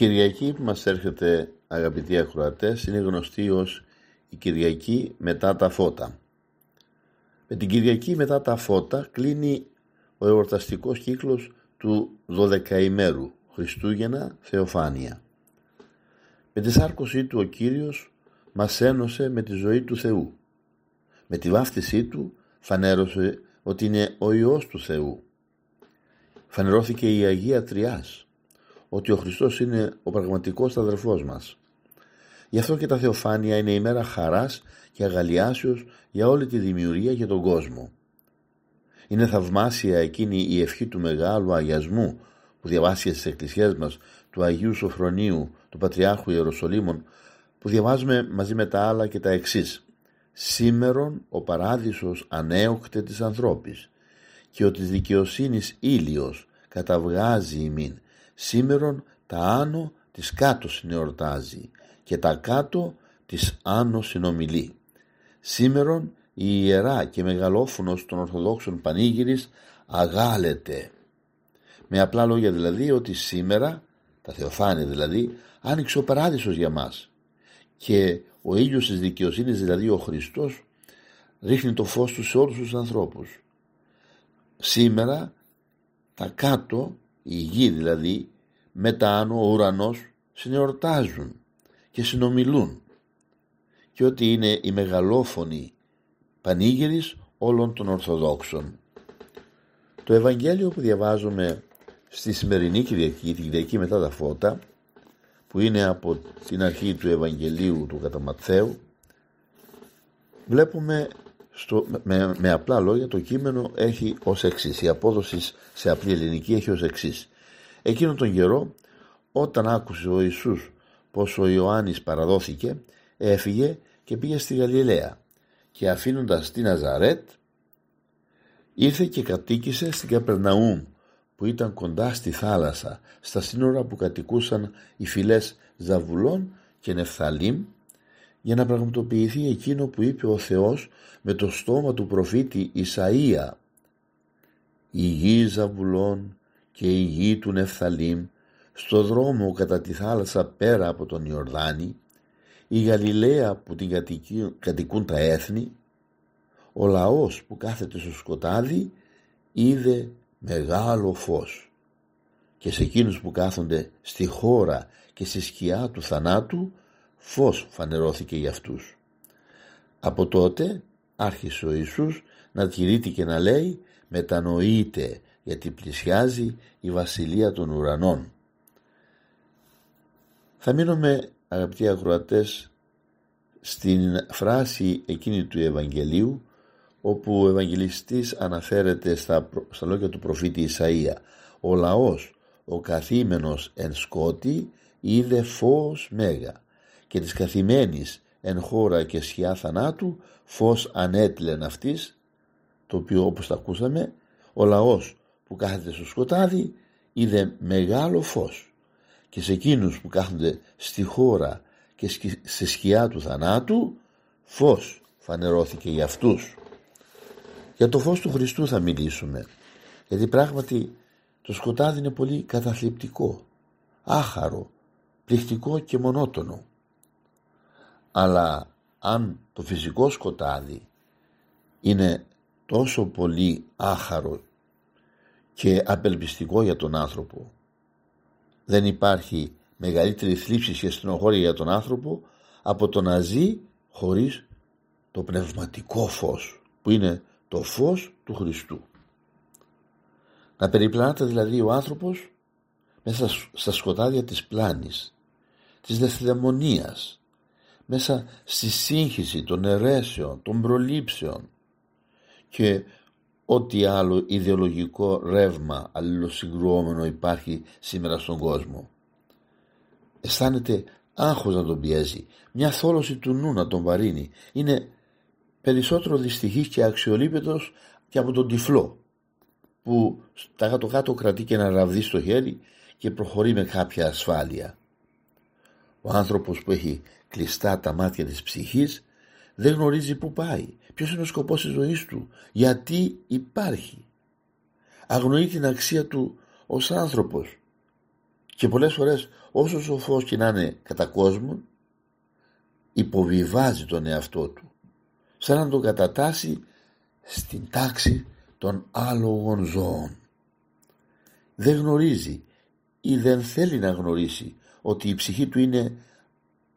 Κυριακή που μας έρχεται αγαπητοί ακροατές είναι γνωστή ως η Κυριακή μετά τα φώτα. Με την Κυριακή μετά τα φώτα κλείνει ο εορταστικός κύκλος του 12 ημέρου Χριστούγεννα Θεοφάνεια. Με τη σάρκωσή του ο Κύριος μας ένωσε με τη ζωή του Θεού. Με τη βάφτισή του φανέρωσε ότι είναι ο Υιός του Θεού. Φανερώθηκε η Αγία Τριάς, ότι ο Χριστός είναι ο πραγματικός αδερφός μας. Γι' αυτό και τα Θεοφάνεια είναι η μέρα χαράς και αγαλιάσεως για όλη τη δημιουργία και τον κόσμο. Είναι θαυμάσια εκείνη η ευχή του μεγάλου αγιασμού που διαβάσει στις εκκλησίες μας του Αγίου Σοφρονίου, του Πατριάρχου Ιεροσολύμων, που διαβάζουμε μαζί με τα άλλα και τα εξής. Σήμερον ο παράδεισος ανέοκτε της ανθρώπης και ο της δικαιοσύνης ήλιος καταβγάζει ημίν. Σήμερον τα άνω της κάτω συνεορτάζει και τα κάτω της άνω συνομιλεί. Σήμερον η ιερά και μεγαλόφωνος των Ορθοδόξων Πανήγυρης αγάλεται. Με απλά λόγια δηλαδή ότι σήμερα, τα Θεοφάνεια δηλαδή, άνοιξε ο παράδεισος για μας και ο ήλιος της δικαιοσύνης δηλαδή ο Χριστός ρίχνει το φως του σε όλους τους ανθρώπους. Σήμερα τα κάτω, η γη δηλαδή, με τα άνω ο ουρανός συνεορτάζουν και συνομιλούν και ότι είναι η μεγαλόφωνη πανήγυρης όλων των Ορθοδόξων. Το Ευαγγέλιο που διαβάζουμε στη σημερινή Κυριακή, την Κυριακή μετά τα φώτα, που είναι από την αρχή του Ευαγγελίου του Καταματθαίου, βλέπουμε στο, με, με, απλά λόγια το κείμενο έχει ως εξής, η απόδοση σε απλή ελληνική έχει ως εξής. Εκείνον τον καιρό όταν άκουσε ο Ιησούς πως ο Ιωάννης παραδόθηκε έφυγε και πήγε στη Γαλιλαία και αφήνοντας την Ναζαρέτ ήρθε και κατοίκησε στην Καπερναούμ που ήταν κοντά στη θάλασσα στα σύνορα που κατοικούσαν οι φυλές Ζαβουλών και Νεφθαλήμ για να πραγματοποιηθεί εκείνο που είπε ο Θεός με το στόμα του προφήτη Ισαΐα. «Η γη Ζαβουλών και η γη του Νεφθαλήμ στο δρόμο κατά τη θάλασσα πέρα από τον Ιορδάνη η Γαλιλαία που την κατοικούν τα έθνη, ο λαός που κάθεται στο σκοτάδι είδε μεγάλο φως και σε εκείνους που κάθονται στη χώρα και στη σκιά του θανάτου φως φανερώθηκε για αυτούς. Από τότε άρχισε ο Ιησούς να τηρείται και να λέει μετανοείται γιατί πλησιάζει η βασιλεία των ουρανών. Θα μείνουμε αγαπητοί ακροατές στην φράση εκείνη του Ευαγγελίου όπου ο Ευαγγελιστής αναφέρεται στα, στα λόγια του προφήτη Ισαΐα «Ο λαός, ο καθήμενος εν σκότη, είδε φως μέγα και της καθημένης εν χώρα και σκιά θανάτου φως ανέτειλεν αυτής» το οποίο όπως τα ακούσαμε ο λαός που κάθεται στο σκοτάδι είδε μεγάλο φως και σε εκείνους που κάθονται στη χώρα και σε σκιά του θανάτου φως φανερώθηκε για αυτούς. Για το φως του Χριστού θα μιλήσουμε γιατί πράγματι το σκοτάδι είναι πολύ καταθλιπτικό, άχαρο, πληκτικό και μονότονο. Αλλά αν το φυσικό σκοτάδι είναι τόσο πολύ άχαρο και απελπιστικό για τον άνθρωπο δεν υπάρχει μεγαλύτερη θλίψη και στενοχώρια για τον άνθρωπο από το να ζει χωρίς το πνευματικό φως που είναι το φως του Χριστού. Να περιπλανάται δηλαδή ο άνθρωπος μέσα στα σκοτάδια της πλάνης, της δευτερεμονίας, μέσα στη σύγχυση των αιρέσεων, των προλήψεων και ό,τι άλλο ιδεολογικό ρεύμα αλληλοσυγκρουόμενο υπάρχει σήμερα στον κόσμο. Αισθάνεται άγχος να τον πιέζει, μια θόλωση του νου να τον βαρύνει. Είναι περισσότερο δυστυχής και αξιολύπητος και από τον τυφλό που στα κάτω κάτω κρατεί και ένα ραβδί στο χέρι και προχωρεί με κάποια ασφάλεια. Ο άνθρωπος που έχει κλειστά τα μάτια της ψυχής δεν γνωρίζει πού πάει, ποιος είναι ο σκοπός της ζωής του, γιατί υπάρχει. Αγνοεί την αξία του ως άνθρωπος και πολλές φορές όσο σοφός και να είναι κατά κόσμο υποβιβάζει τον εαυτό του σαν να τον κατατάσει στην τάξη των άλογων ζώων. Δεν γνωρίζει ή δεν θέλει να γνωρίσει ότι η ψυχή του είναι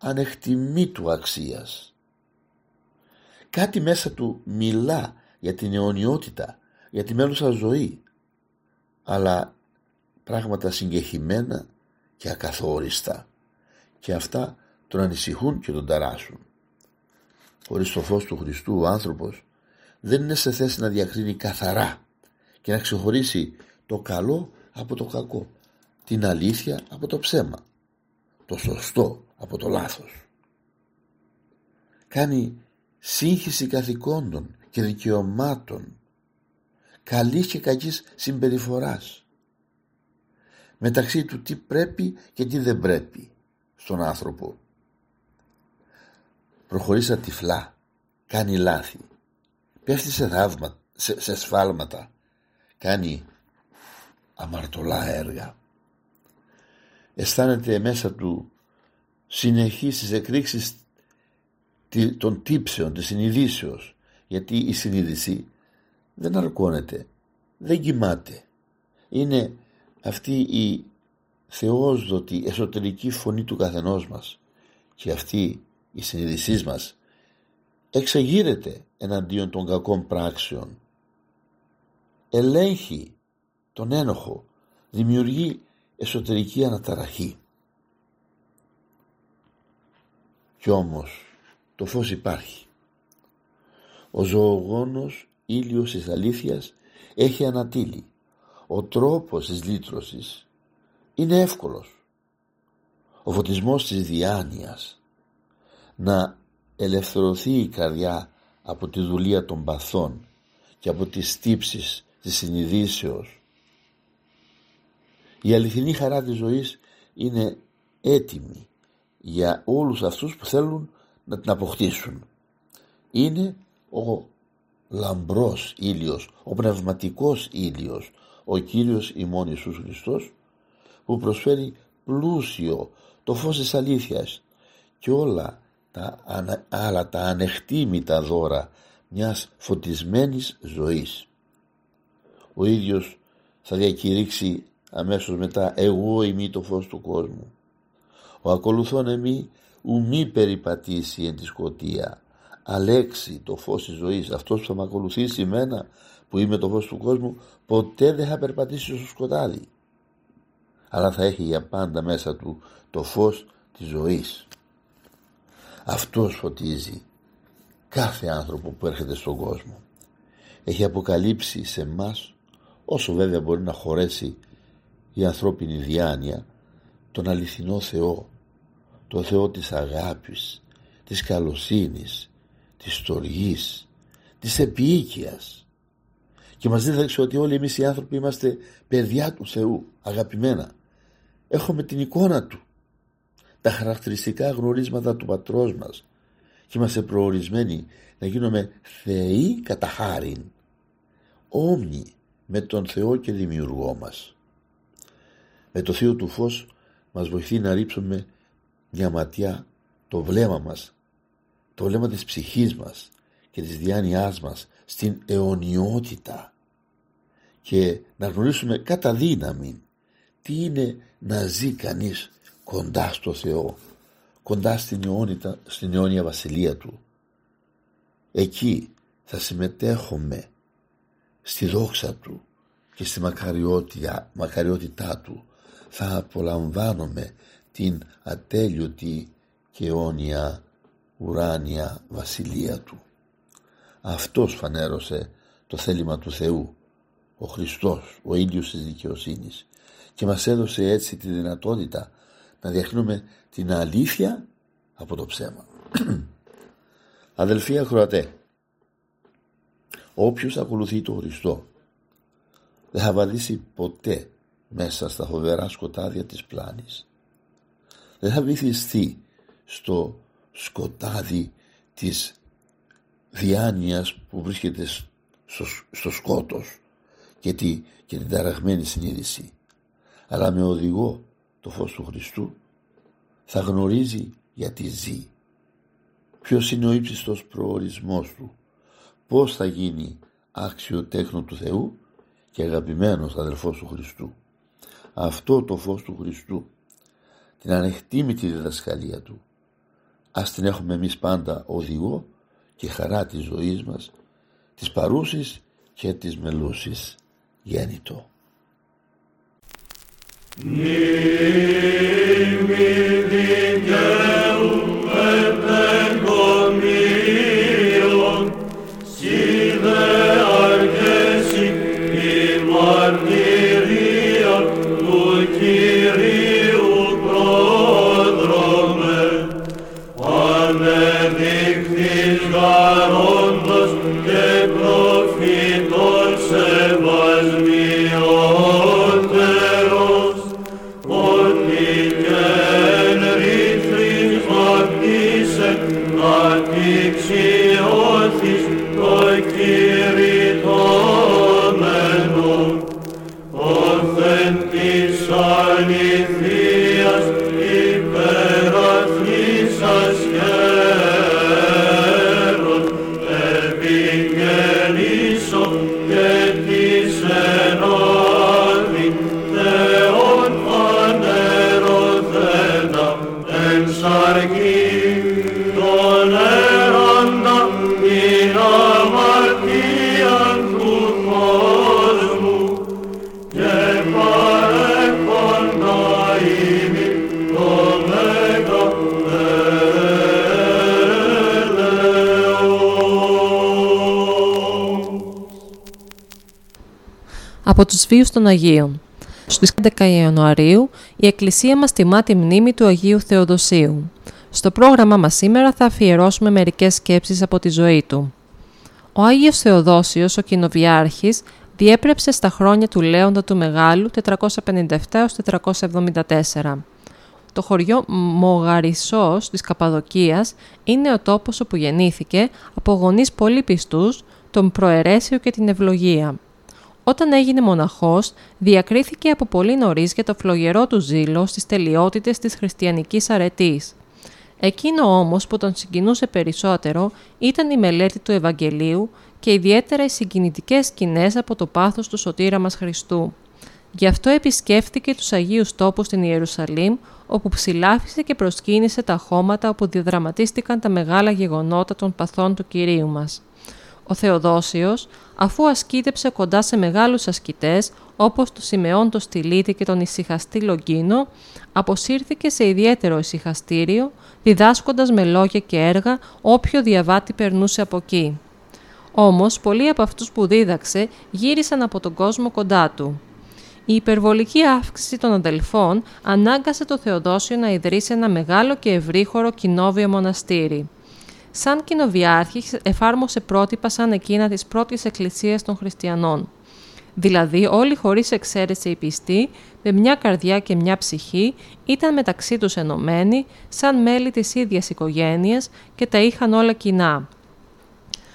ανεκτιμή του αξίας. Κάτι μέσα του μιλά για την αιωνιότητα, για τη μέλουσα ζωή, αλλά πράγματα συγκεχημένα και ακαθόριστα και αυτά τον ανησυχούν και τον ταράσουν. Χωρίς το φως του Χριστού ο άνθρωπος δεν είναι σε θέση να διακρίνει καθαρά και να ξεχωρίσει το καλό από το κακό, την αλήθεια από το ψέμα, το σωστό από το λάθος. Κάνει σύγχυση καθηκόντων και δικαιωμάτων, καλής και κακής συμπεριφοράς, μεταξύ του τι πρέπει και τι δεν πρέπει στον άνθρωπο. Προχωρεί τυφλά, κάνει λάθη, πέφτει σε, δαύμα, σε, σε σφάλματα, κάνει αμαρτωλά έργα. Αισθάνεται μέσα του συνεχείς τις εκρήξεις των τύψεων, της συνειδήσεως, γιατί η συνείδηση δεν αρκώνεται, δεν κοιμάται. Είναι αυτή η θεόσδοτη εσωτερική φωνή του καθενός μας. Και αυτή η συνείδησής μας εξεγείρεται εναντίον των κακών πράξεων. Ελέγχει τον ένοχο δημιουργεί εσωτερική αναταραχή κι όμως το φως υπάρχει. Ο ζωογόνος ήλιος της αλήθειας έχει ανατείλει. Ο τρόπος της λύτρωσης είναι εύκολος. Ο φωτισμός της διάνοιας. Να ελευθερωθεί η καρδιά από τη δουλεία των παθών και από τις τύψεις της συνειδήσεως. Η αληθινή χαρά της ζωής είναι έτοιμη για όλους αυτούς που θέλουν να την αποκτήσουν. Είναι ο λαμπρός ήλιος, ο πνευματικός ήλιος, ο Κύριος ημών Ιησούς Χριστός που προσφέρει πλούσιο το φως της αλήθειας και όλα τα άλλα τα ανεκτήμητα δώρα μιας φωτισμένης ζωής. Ο ίδιος θα διακηρύξει αμέσως μετά «Εγώ είμαι το φως του κόσμου». Ο ακολουθών εμεί ου μη περιπατήσει εν τη σκοτία. Αλέξει το φως της ζωής. Αυτός που θα με ακολουθήσει εμένα που είμαι το φως του κόσμου ποτέ δεν θα περπατήσει στο σκοτάδι. Αλλά θα έχει για πάντα μέσα του το φως της ζωής. Αυτός φωτίζει κάθε άνθρωπο που έρχεται στον κόσμο. Έχει αποκαλύψει σε μας όσο βέβαια μπορεί να χωρέσει η ανθρώπινη διάνοια τον αληθινό Θεό το Θεό της αγάπης της καλοσύνης της στοργής της επίοικιας. Και μας δίδαξε ότι όλοι εμείς οι άνθρωποι είμαστε παιδιά του Θεού αγαπημένα. Έχουμε την εικόνα του τα χαρακτηριστικά γνωρίσματα του πατρός μας. Και είμαστε προορισμένοι να γίνουμε θεοί κατά χάριν όμοιοι με τον Θεό και δημιουργό μας. Με το Θείο του Φως μας βοηθεί να ρίψουμε μια ματιά το βλέμμα μας το βλέμμα της ψυχής μας και της διάνοιάς μας στην αιωνιότητα και να γνωρίσουμε κατά δύναμη τι είναι να ζει κανείς κοντά στο Θεό, κοντά στην, αιώνια, στην αιώνια βασιλεία Του. Εκεί θα συμμετέχουμε στη δόξα Του και στη μακαριότητά Του. Θα απολαμβάνουμε την ατέλειωτη και αιώνια ουράνια βασιλεία του. Αυτός φανέρωσε το θέλημα του Θεού, ο Χριστός, ο ίδιος της δικαιοσύνης και μας έδωσε έτσι τη δυνατότητα να διακρίνουμε την αλήθεια από το ψέμα. Αδελφοί ακροατέ, όποιος ακολουθεί τον Χριστό δεν θα βαδίσει ποτέ μέσα στα φοβερά σκοτάδια της πλάνης. Δεν θα βυθιστεί στο σκοτάδι της διάνοιας που βρίσκεται στο, στο σκότος και, τη, και την ταραγμένη συνείδηση. Αλλά με οδηγό το φως του Χριστού θα γνωρίζει γιατί ζει. Ποιος είναι ο ύψιστος προορισμός του. Πώς θα γίνει άξιο τέχνο του Θεού και αγαπημένος αδελφός του Χριστού. Αυτό το φως του Χριστού, την ανεκτήμητη διδασκαλία του, ας την έχουμε εμείς πάντα οδηγό και χαρά της ζωής μας, της παρούσης και της μελούσης γέννητο. Από τους βίους των Αγίων. Στις 11 Ιανουαρίου η Εκκλησία μας τιμά τη μνήμη του Αγίου Θεοδοσίου. Στο πρόγραμμα μας σήμερα θα αφιερώσουμε μερικές σκέψεις από τη ζωή του. Ο Άγιος Θεοδόσιος, ο κοινοβιάρχης, διέπρεψε στα χρόνια του Λέοντα του Μεγάλου 457-474. Το χωριό Μογαρισός της Καπαδοκίας είναι ο τόπος όπου γεννήθηκε από γονείς πολύ πιστούς, τον Προαιρέσιο και την Ευλογία. Όταν έγινε μοναχός, διακρίθηκε από πολύ νωρίς για το φλογερό του ζήλο στις τελειότητες της χριστιανικής αρετής. Εκείνο όμως που τον συγκινούσε περισσότερο ήταν η μελέτη του Ευαγγελίου και ιδιαίτερα οι συγκινητικές σκηνές από το πάθος του σωτήρα μας Χριστού. Γι' αυτό επισκέφθηκε τους Αγίους τόπους στην Ιερουσαλήμ, όπου ψηλάφισε και προσκύνησε τα χώματα όπου διαδραματίστηκαν τα μεγάλα γεγονότα των παθών του Κυρίου μας. Ο Θεοδόσιος, αφού ασκήτεψε κοντά σε μεγάλους ασκητές, όπως το Σιμεών το Στυλίτη και τον ησυχαστή Λογκίνο, αποσύρθηκε σε ιδιαίτερο ησυχαστήριο, διδάσκοντας με λόγια και έργα όποιο διαβάτη περνούσε από εκεί. Όμως, πολλοί από αυτούς που δίδαξε γύρισαν από τον κόσμο κοντά του. Η υπερβολική αύξηση των αδελφών ανάγκασε το Θεοδόσιο να ιδρύσει ένα μεγάλο και ευρύχωρο κοινόβιο μοναστήρι σαν κοινοβιάρχης εφάρμοσε πρότυπα σαν εκείνα της πρώτης εκκλησίας των χριστιανών. Δηλαδή όλοι χωρίς εξαίρεση οι πιστοί, με μια καρδιά και μια ψυχή, ήταν μεταξύ τους ενωμένοι, σαν μέλη της ίδιας οικογένειας και τα είχαν όλα κοινά.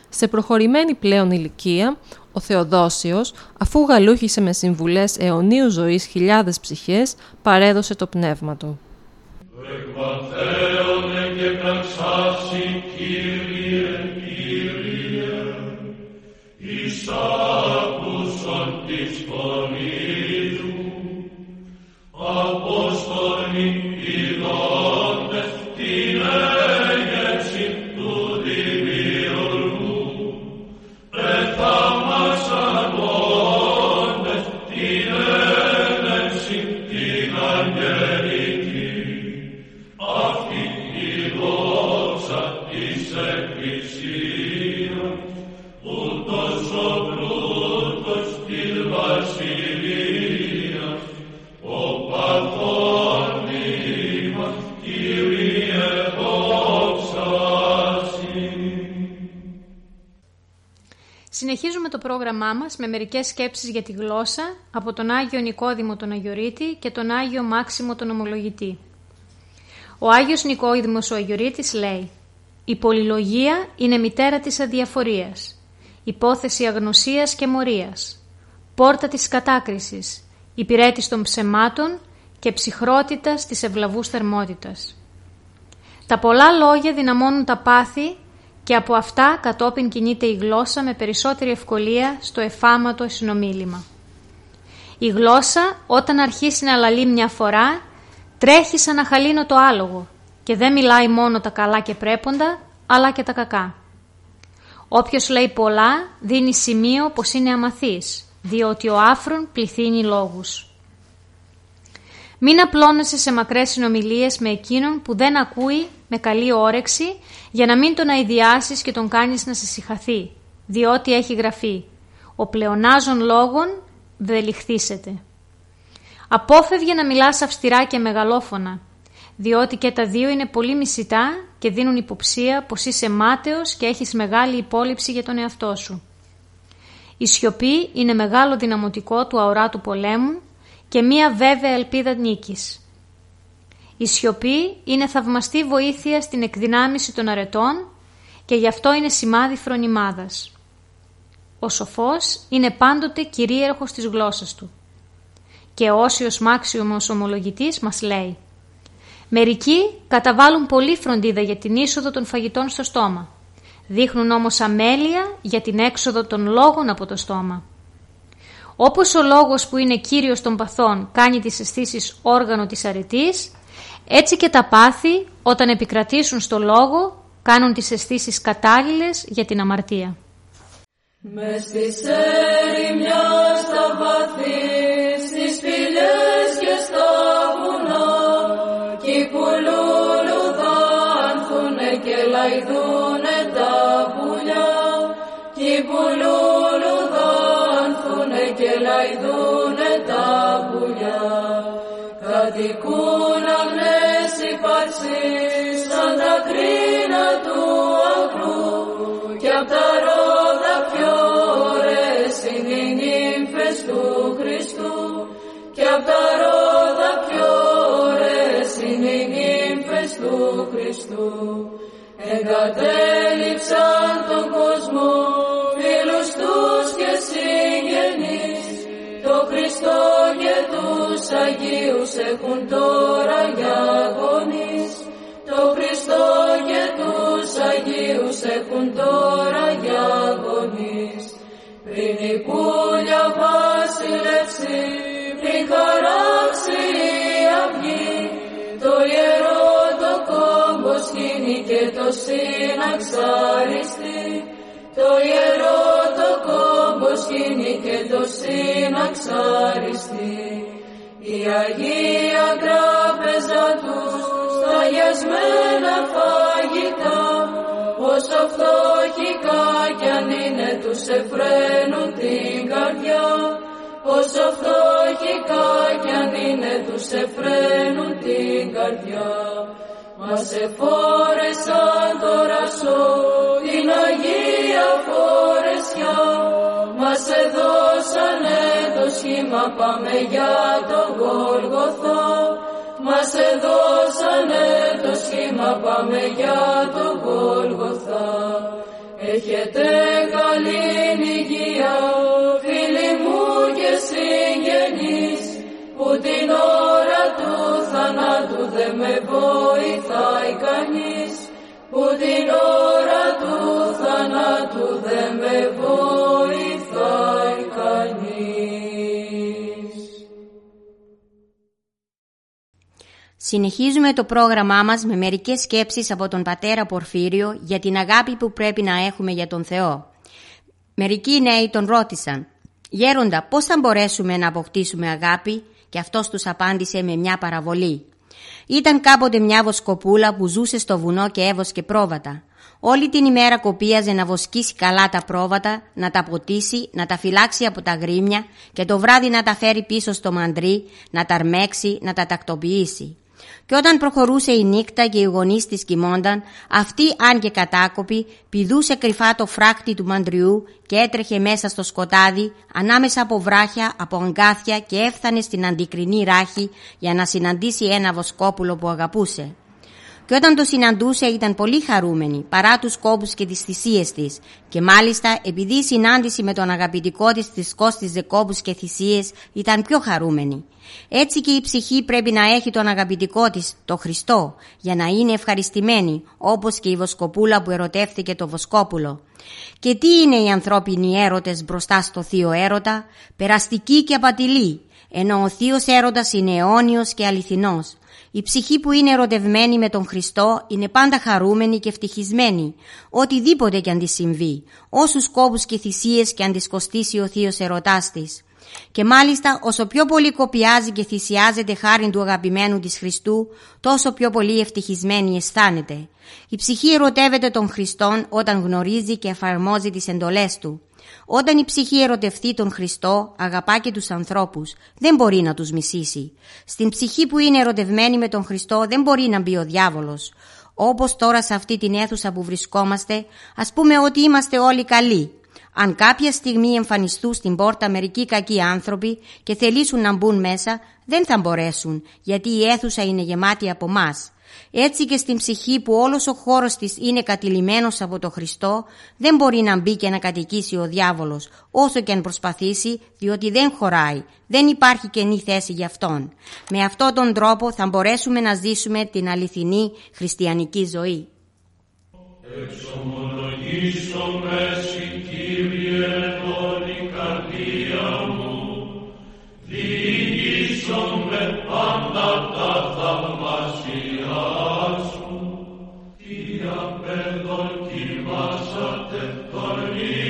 Σε προχωρημένη πλέον ηλικία, ο Θεοδόσιος, αφού γαλούχησε με συμβουλές αιωνίου ζωής χιλιάδες ψυχές, παρέδωσε το πνεύμα του και Συνεχίζουμε το πρόγραμμά μας με μερικές σκέψεις για τη γλώσσα από τον Άγιο Νικόδημο τον Αγιορείτη και τον Άγιο Μάξιμο τον Ομολογητή. Ο Άγιος Νικόδημος ο Αγιορείτης λέει «Η πολυλογία είναι μητέρα της αδιαφορίας, υπόθεση αγνωσίας και μορίας, πόρτα της κατάκρισης, υπηρέτης των ψεμάτων και ψυχρότητας της ευλαβούς θερμότητας. Τα πολλά λόγια δυναμώνουν τα πάθη και από αυτά κατόπιν κινείται η γλώσσα με περισσότερη ευκολία στο εφάματο συνομίλημα. Η γλώσσα όταν αρχίσει να λαλεί μια φορά τρέχει σαν να χαλίνω το άλογο και δεν μιλάει μόνο τα καλά και πρέποντα αλλά και τα κακά. Όποιος λέει πολλά δίνει σημείο πως είναι αμαθής διότι ο άφρον πληθύνει λόγους. Μην απλώνεσαι σε μακρές συνομιλίες με εκείνον που δεν ακούει με καλή όρεξη για να μην τον αειδιάσεις και τον κάνεις να σε συχαθεί, διότι έχει γραφεί «Ο πλεονάζων λόγων βελιχθήσεται». Απόφευγε να μιλάς αυστηρά και μεγαλόφωνα, διότι και τα δύο είναι πολύ μισητά και δίνουν υποψία πως είσαι μάταιος και έχεις μεγάλη υπόλοιψη για τον εαυτό σου. Η σιωπή είναι μεγάλο δυναμωτικό του αοράτου πολέμου και μία βέβαια ελπίδα νίκης. Η σιωπή είναι θαυμαστή βοήθεια στην εκδυνάμιση των αρετών και γι' αυτό είναι σημάδι φρονιμάδας. Ο σοφός είναι πάντοτε κυρίαρχος της γλώσσας του. Και ο Όσιος Μάξιωμος ομολογητής μας λέει «Μερικοί καταβάλουν πολύ φροντίδα για την είσοδο των φαγητών στο στόμα. Δείχνουν όμως αμέλεια για την έξοδο των λόγων από το στόμα. Όπως ο λόγος που είναι κύριος των παθών κάνει τις αισθήσεις όργανο της αρετής, έτσι και τα πάθη όταν επικρατήσουν στο λόγο κάνουν τις αισθήσεις κατάλληλες για την αμαρτία. Με στις ερημιά στα βαθύ, στις σπηλιές και στα βουνά, κι που λουλουδάνθουνε και λαϊδούνε τα πουλιά, κι που λουλουδάνθουνε και λαϊδούνε τα πουλιά, κατοικούν Εγκατέλειψαν τον κόσμο, φίλους τους και συγγενείς, το Χριστό και τους Αγίους έχουν τώρα για Αγίους έχουν τώρα για γονείς. Πριν η πουλιά βασιλεύσει, πριν χαράξει η αυγή, το ιερό το κόμπο σκήνει και το συναξαριστεί. Το ιερό το κόμπο σκήνει και το συναξαριστεί. Η Αγία Τράπεζα τους στα γιασμένα φαγητά όσο φτωχικά κι αν είναι τους εφραίνουν την καρδιά. Όσο φτωχικά κι αν είναι τους εφραίνουν την καρδιά. Μας εφόρεσαν τώρα σω την Αγία Φορεσιά. Μας εδώσανε το σχήμα πάμε για τον Γολγοθά μας εδώσανε το σχήμα πάμε για τον Γολγοθά Έχετε καλή υγεία φίλοι μου και συγγενείς που την ώρα του θανάτου δεν με βοηθάει κανείς. Που την ώρα του θανάτου δεν με βοηθάει Συνεχίζουμε το πρόγραμμά μας με μερικές σκέψεις από τον πατέρα Πορφύριο για την αγάπη που πρέπει να έχουμε για τον Θεό. Μερικοί νέοι τον ρώτησαν «Γέροντα, πώς θα μπορέσουμε να αποκτήσουμε αγάπη» και αυτός τους απάντησε με μια παραβολή. Ήταν κάποτε μια βοσκοπούλα που ζούσε στο βουνό και έβοσκε πρόβατα. Όλη την ημέρα κοπίαζε να βοσκήσει καλά τα πρόβατα, να τα ποτίσει, να τα φυλάξει από τα γρήμια και το βράδυ να τα φέρει πίσω στο μαντρί, να τα αρμέξει, να τα τακτοποιήσει. Και όταν προχωρούσε η νύχτα και οι γονείς της κοιμόνταν, αυτή αν και κατάκοπη πηδούσε κρυφά το φράκτη του μαντριού και έτρεχε μέσα στο σκοτάδι, ανάμεσα από βράχια, από αγκάθια και έφτανε στην αντικρινή ράχη για να συναντήσει ένα βοσκόπουλο που αγαπούσε και όταν το συναντούσε ήταν πολύ χαρούμενη παρά τους κόπους και τις θυσίες της και μάλιστα επειδή η συνάντηση με τον αγαπητικό της της κόστιζε κόπους και θυσίες ήταν πιο χαρούμενη. Έτσι και η ψυχή πρέπει να έχει τον αγαπητικό της, το Χριστό, για να είναι ευχαριστημένη, όπως και η Βοσκοπούλα που ερωτεύτηκε το Βοσκόπουλο. Και τι είναι οι ανθρώπινοι έρωτες μπροστά στο θείο έρωτα, περαστικοί και απατηλοί, ενώ ο θείος έρωτας είναι αιώνιος και αληθινός. Η ψυχή που είναι ερωτευμένη με τον Χριστό είναι πάντα χαρούμενη και ευτυχισμένη, οτιδήποτε και αν της συμβεί, όσους κόπους και θυσίες και αν της κοστίσει ο θείος ερωτάς της. Και μάλιστα όσο πιο πολύ κοπιάζει και θυσιάζεται χάρη του αγαπημένου της Χριστού, τόσο πιο πολύ ευτυχισμένη αισθάνεται. Η ψυχή ερωτεύεται τον Χριστόν όταν γνωρίζει και εφαρμόζει τις εντολές Του. Όταν η ψυχή ερωτευτεί τον Χριστό, αγαπά και τους ανθρώπους, δεν μπορεί να τους μισήσει. Στην ψυχή που είναι ερωτευμένη με τον Χριστό δεν μπορεί να μπει ο διάβολος. Όπως τώρα σε αυτή την αίθουσα που βρισκόμαστε, ας πούμε ότι είμαστε όλοι καλοί. Αν κάποια στιγμή εμφανιστούν στην πόρτα μερικοί κακοί άνθρωποι και θελήσουν να μπουν μέσα, δεν θα μπορέσουν, γιατί η αίθουσα είναι γεμάτη από μας. Έτσι και στην ψυχή που όλος ο χώρος της είναι κατηλημένος από το Χριστό, δεν μπορεί να μπει και να κατοικήσει ο διάβολος, όσο και αν προσπαθήσει, διότι δεν χωράει, δεν υπάρχει καινή θέση για αυτόν. Με αυτόν τον τρόπο θα μπορέσουμε να ζήσουμε την αληθινή χριστιανική ζωή. πάντα τα θαυμασία τι απεδοκιμάσατε τον ήθο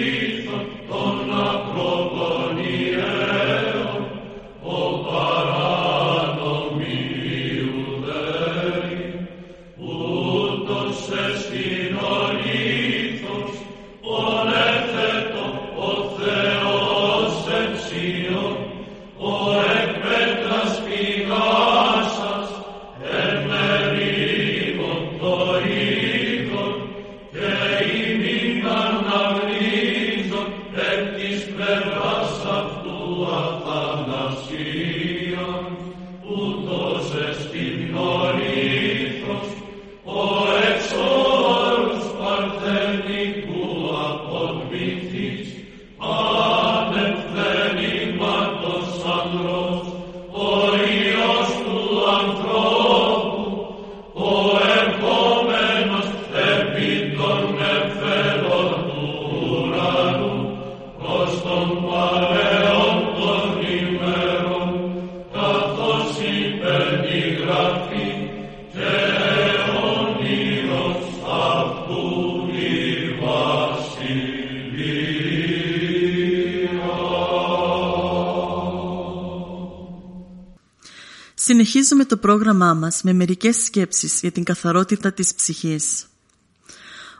πρόγραμμά μας με μερικές σκέψεις για την καθαρότητα της ψυχής.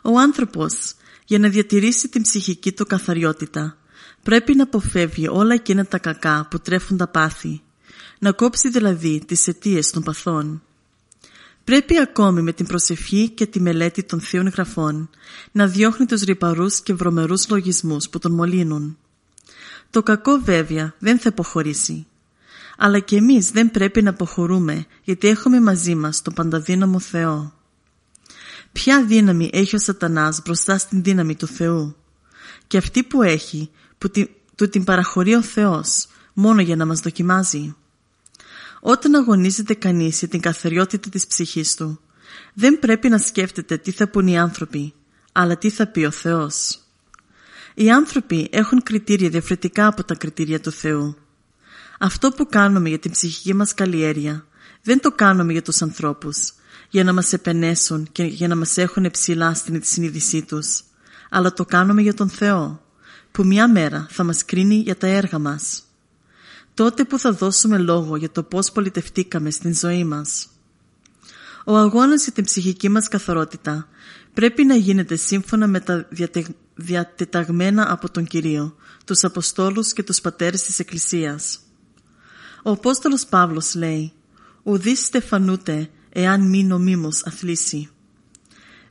Ο άνθρωπος, για να διατηρήσει την ψυχική του καθαριότητα, πρέπει να αποφεύγει όλα εκείνα τα κακά που τρέφουν τα πάθη, να κόψει δηλαδή τις αιτίες των παθών. Πρέπει ακόμη με την προσευχή και τη μελέτη των θείων γραφών να διώχνει τους ρυπαρούς και βρωμερούς λογισμούς που τον μολύνουν. Το κακό βέβαια δεν θα υποχωρήσει. Αλλά και εμείς δεν πρέπει να αποχωρούμε γιατί έχουμε μαζί μας τον πανταδύναμο Θεό. Ποια δύναμη έχει ο σατανάς μπροστά στην δύναμη του Θεού; Και αυτή που έχει, που τη, του την παραχωρεί ο Θεός, μόνο για να μας δοκιμάζει. Όταν αγωνίζεται κανείς για την καθαριότητα της ψυχής του, δεν πρέπει να σκέφτεται τι θα πούν οι άνθρωποι, αλλά τι θα πει ο Θεός. Οι άνθρωποι έχουν κριτήρια διαφορετικά από τα κριτήρια του Θεού. Αυτό που κάνουμε για την ψυχική μας καλλιέργεια δεν το κάνουμε για τους ανθρώπους, για να μας επενέσουν και για να μας έχουν ψηλά στην συνείδησή τους, αλλά το κάνουμε για τον Θεό, που μια μέρα θα μας κρίνει για τα έργα μας. Τότε που θα δώσουμε λόγο για το πώς πολιτευτήκαμε στην ζωή μας. Ο αγώνας για την ψυχική μας καθαρότητα πρέπει να γίνεται σύμφωνα με τα διατεταγμένα από τον Κυρίο, τους Αποστόλους και τους πατέρες της Εκκλησίας. Ο Απόστολος Παύλος λέει «Ουδείς στεφανούτε εάν μη νομίμως αθλήσει».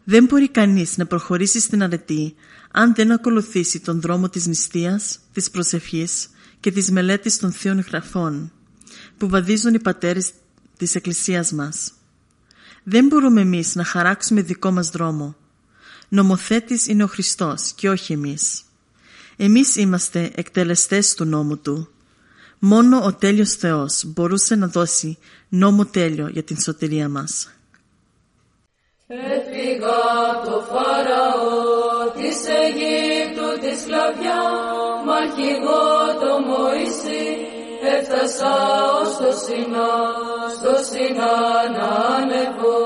Δεν μπορεί κανείς να προχωρήσει στην αρετή αν δεν ακολουθήσει τον δρόμο της νηστείας, της προσευχής και της μελέτης των Θείων Γραφών που βαδίζουν οι πατέρες της Εκκλησίας μας. Δεν μπορούμε εμείς να χαράξουμε δικό μας δρόμο. Νομοθέτης είναι ο Χριστός και όχι εμείς. Εμείς είμαστε εκτελεστές του νόμου Του. Μόνο ο τέλειος Θεός μπορούσε να δώσει νόμο τέλειο για την σωτηρία μας. Έφυγα το Φαραώ της Αιγύπτου της σκλαβιά, μ' αρχηγό το Μωυσή, έφτασα ως το Σινά, στο Σινά να ανεβώ,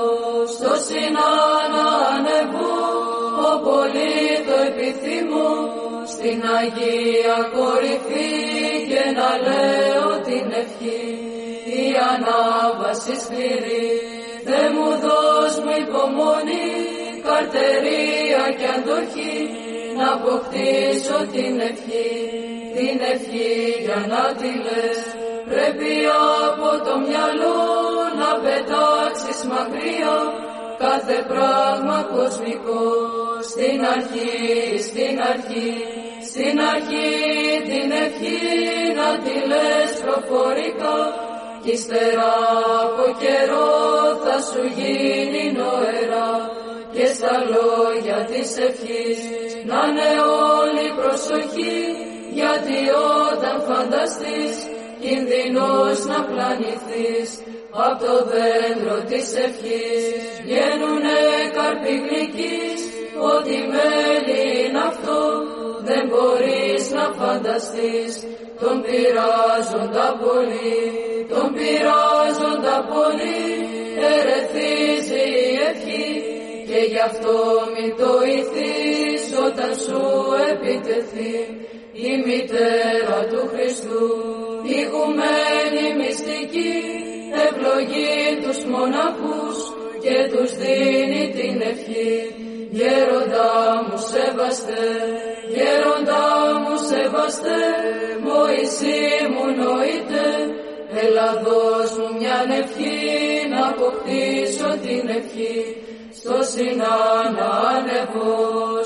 στο Σινά να ανεβώ, ο πολύ το επιθυμώ, στην Αγία κορυφή και να λέω την ευχή, η ανάβαση σκληρή, δεν μου δώσ' μου υπομονή, καρτερία και αντοχή, να αποκτήσω την ευχή, την ευχή για να τη λες. Πρέπει από το μυαλό να πετάξεις μακριά κάθε πράγμα κοσμικό. Στην αρχή, στην αρχή, στην αρχή την ευχή να τη λες προφορικά κι ύστερα από καιρό θα σου γίνει νοερά και στα λόγια της ευχής να είναι όλη προσοχή γιατί όταν φανταστείς κινδυνός να πλανηθείς απ' το δέντρο της ευχής βγαίνουνε καρποί γλυκείς ότι μέλι είναι αυτό δεν μπορείς να φανταστείς. Τον πειράζοντα πολύ τον πειράζοντα πολύ. Ερεθίζει η ευχή και γι' αυτό μην το ηθείς όταν σου επιτεθεί. Η μητέρα του Χριστού, η γουμένη μυστική, ευλογεί τους μοναχούς και τους δίνει την ευχή. Γέροντα μου σεβαστέ, γέροντα μου σεβαστέ, Μωυσή μου νοείται, έλα δώσ' μου μια ευχή να αποκτήσω την ευχή. Στο Σινά να ανεβώ,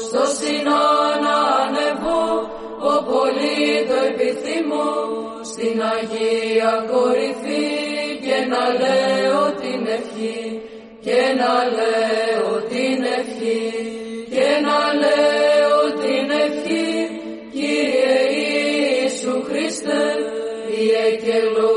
στο Σινά να ανεβώ, ο πολύ το επιθυμώ, στην Αγία κορυφή. Και να λέω την ευχή, και να λέω την ευχή, και να λέω Lembro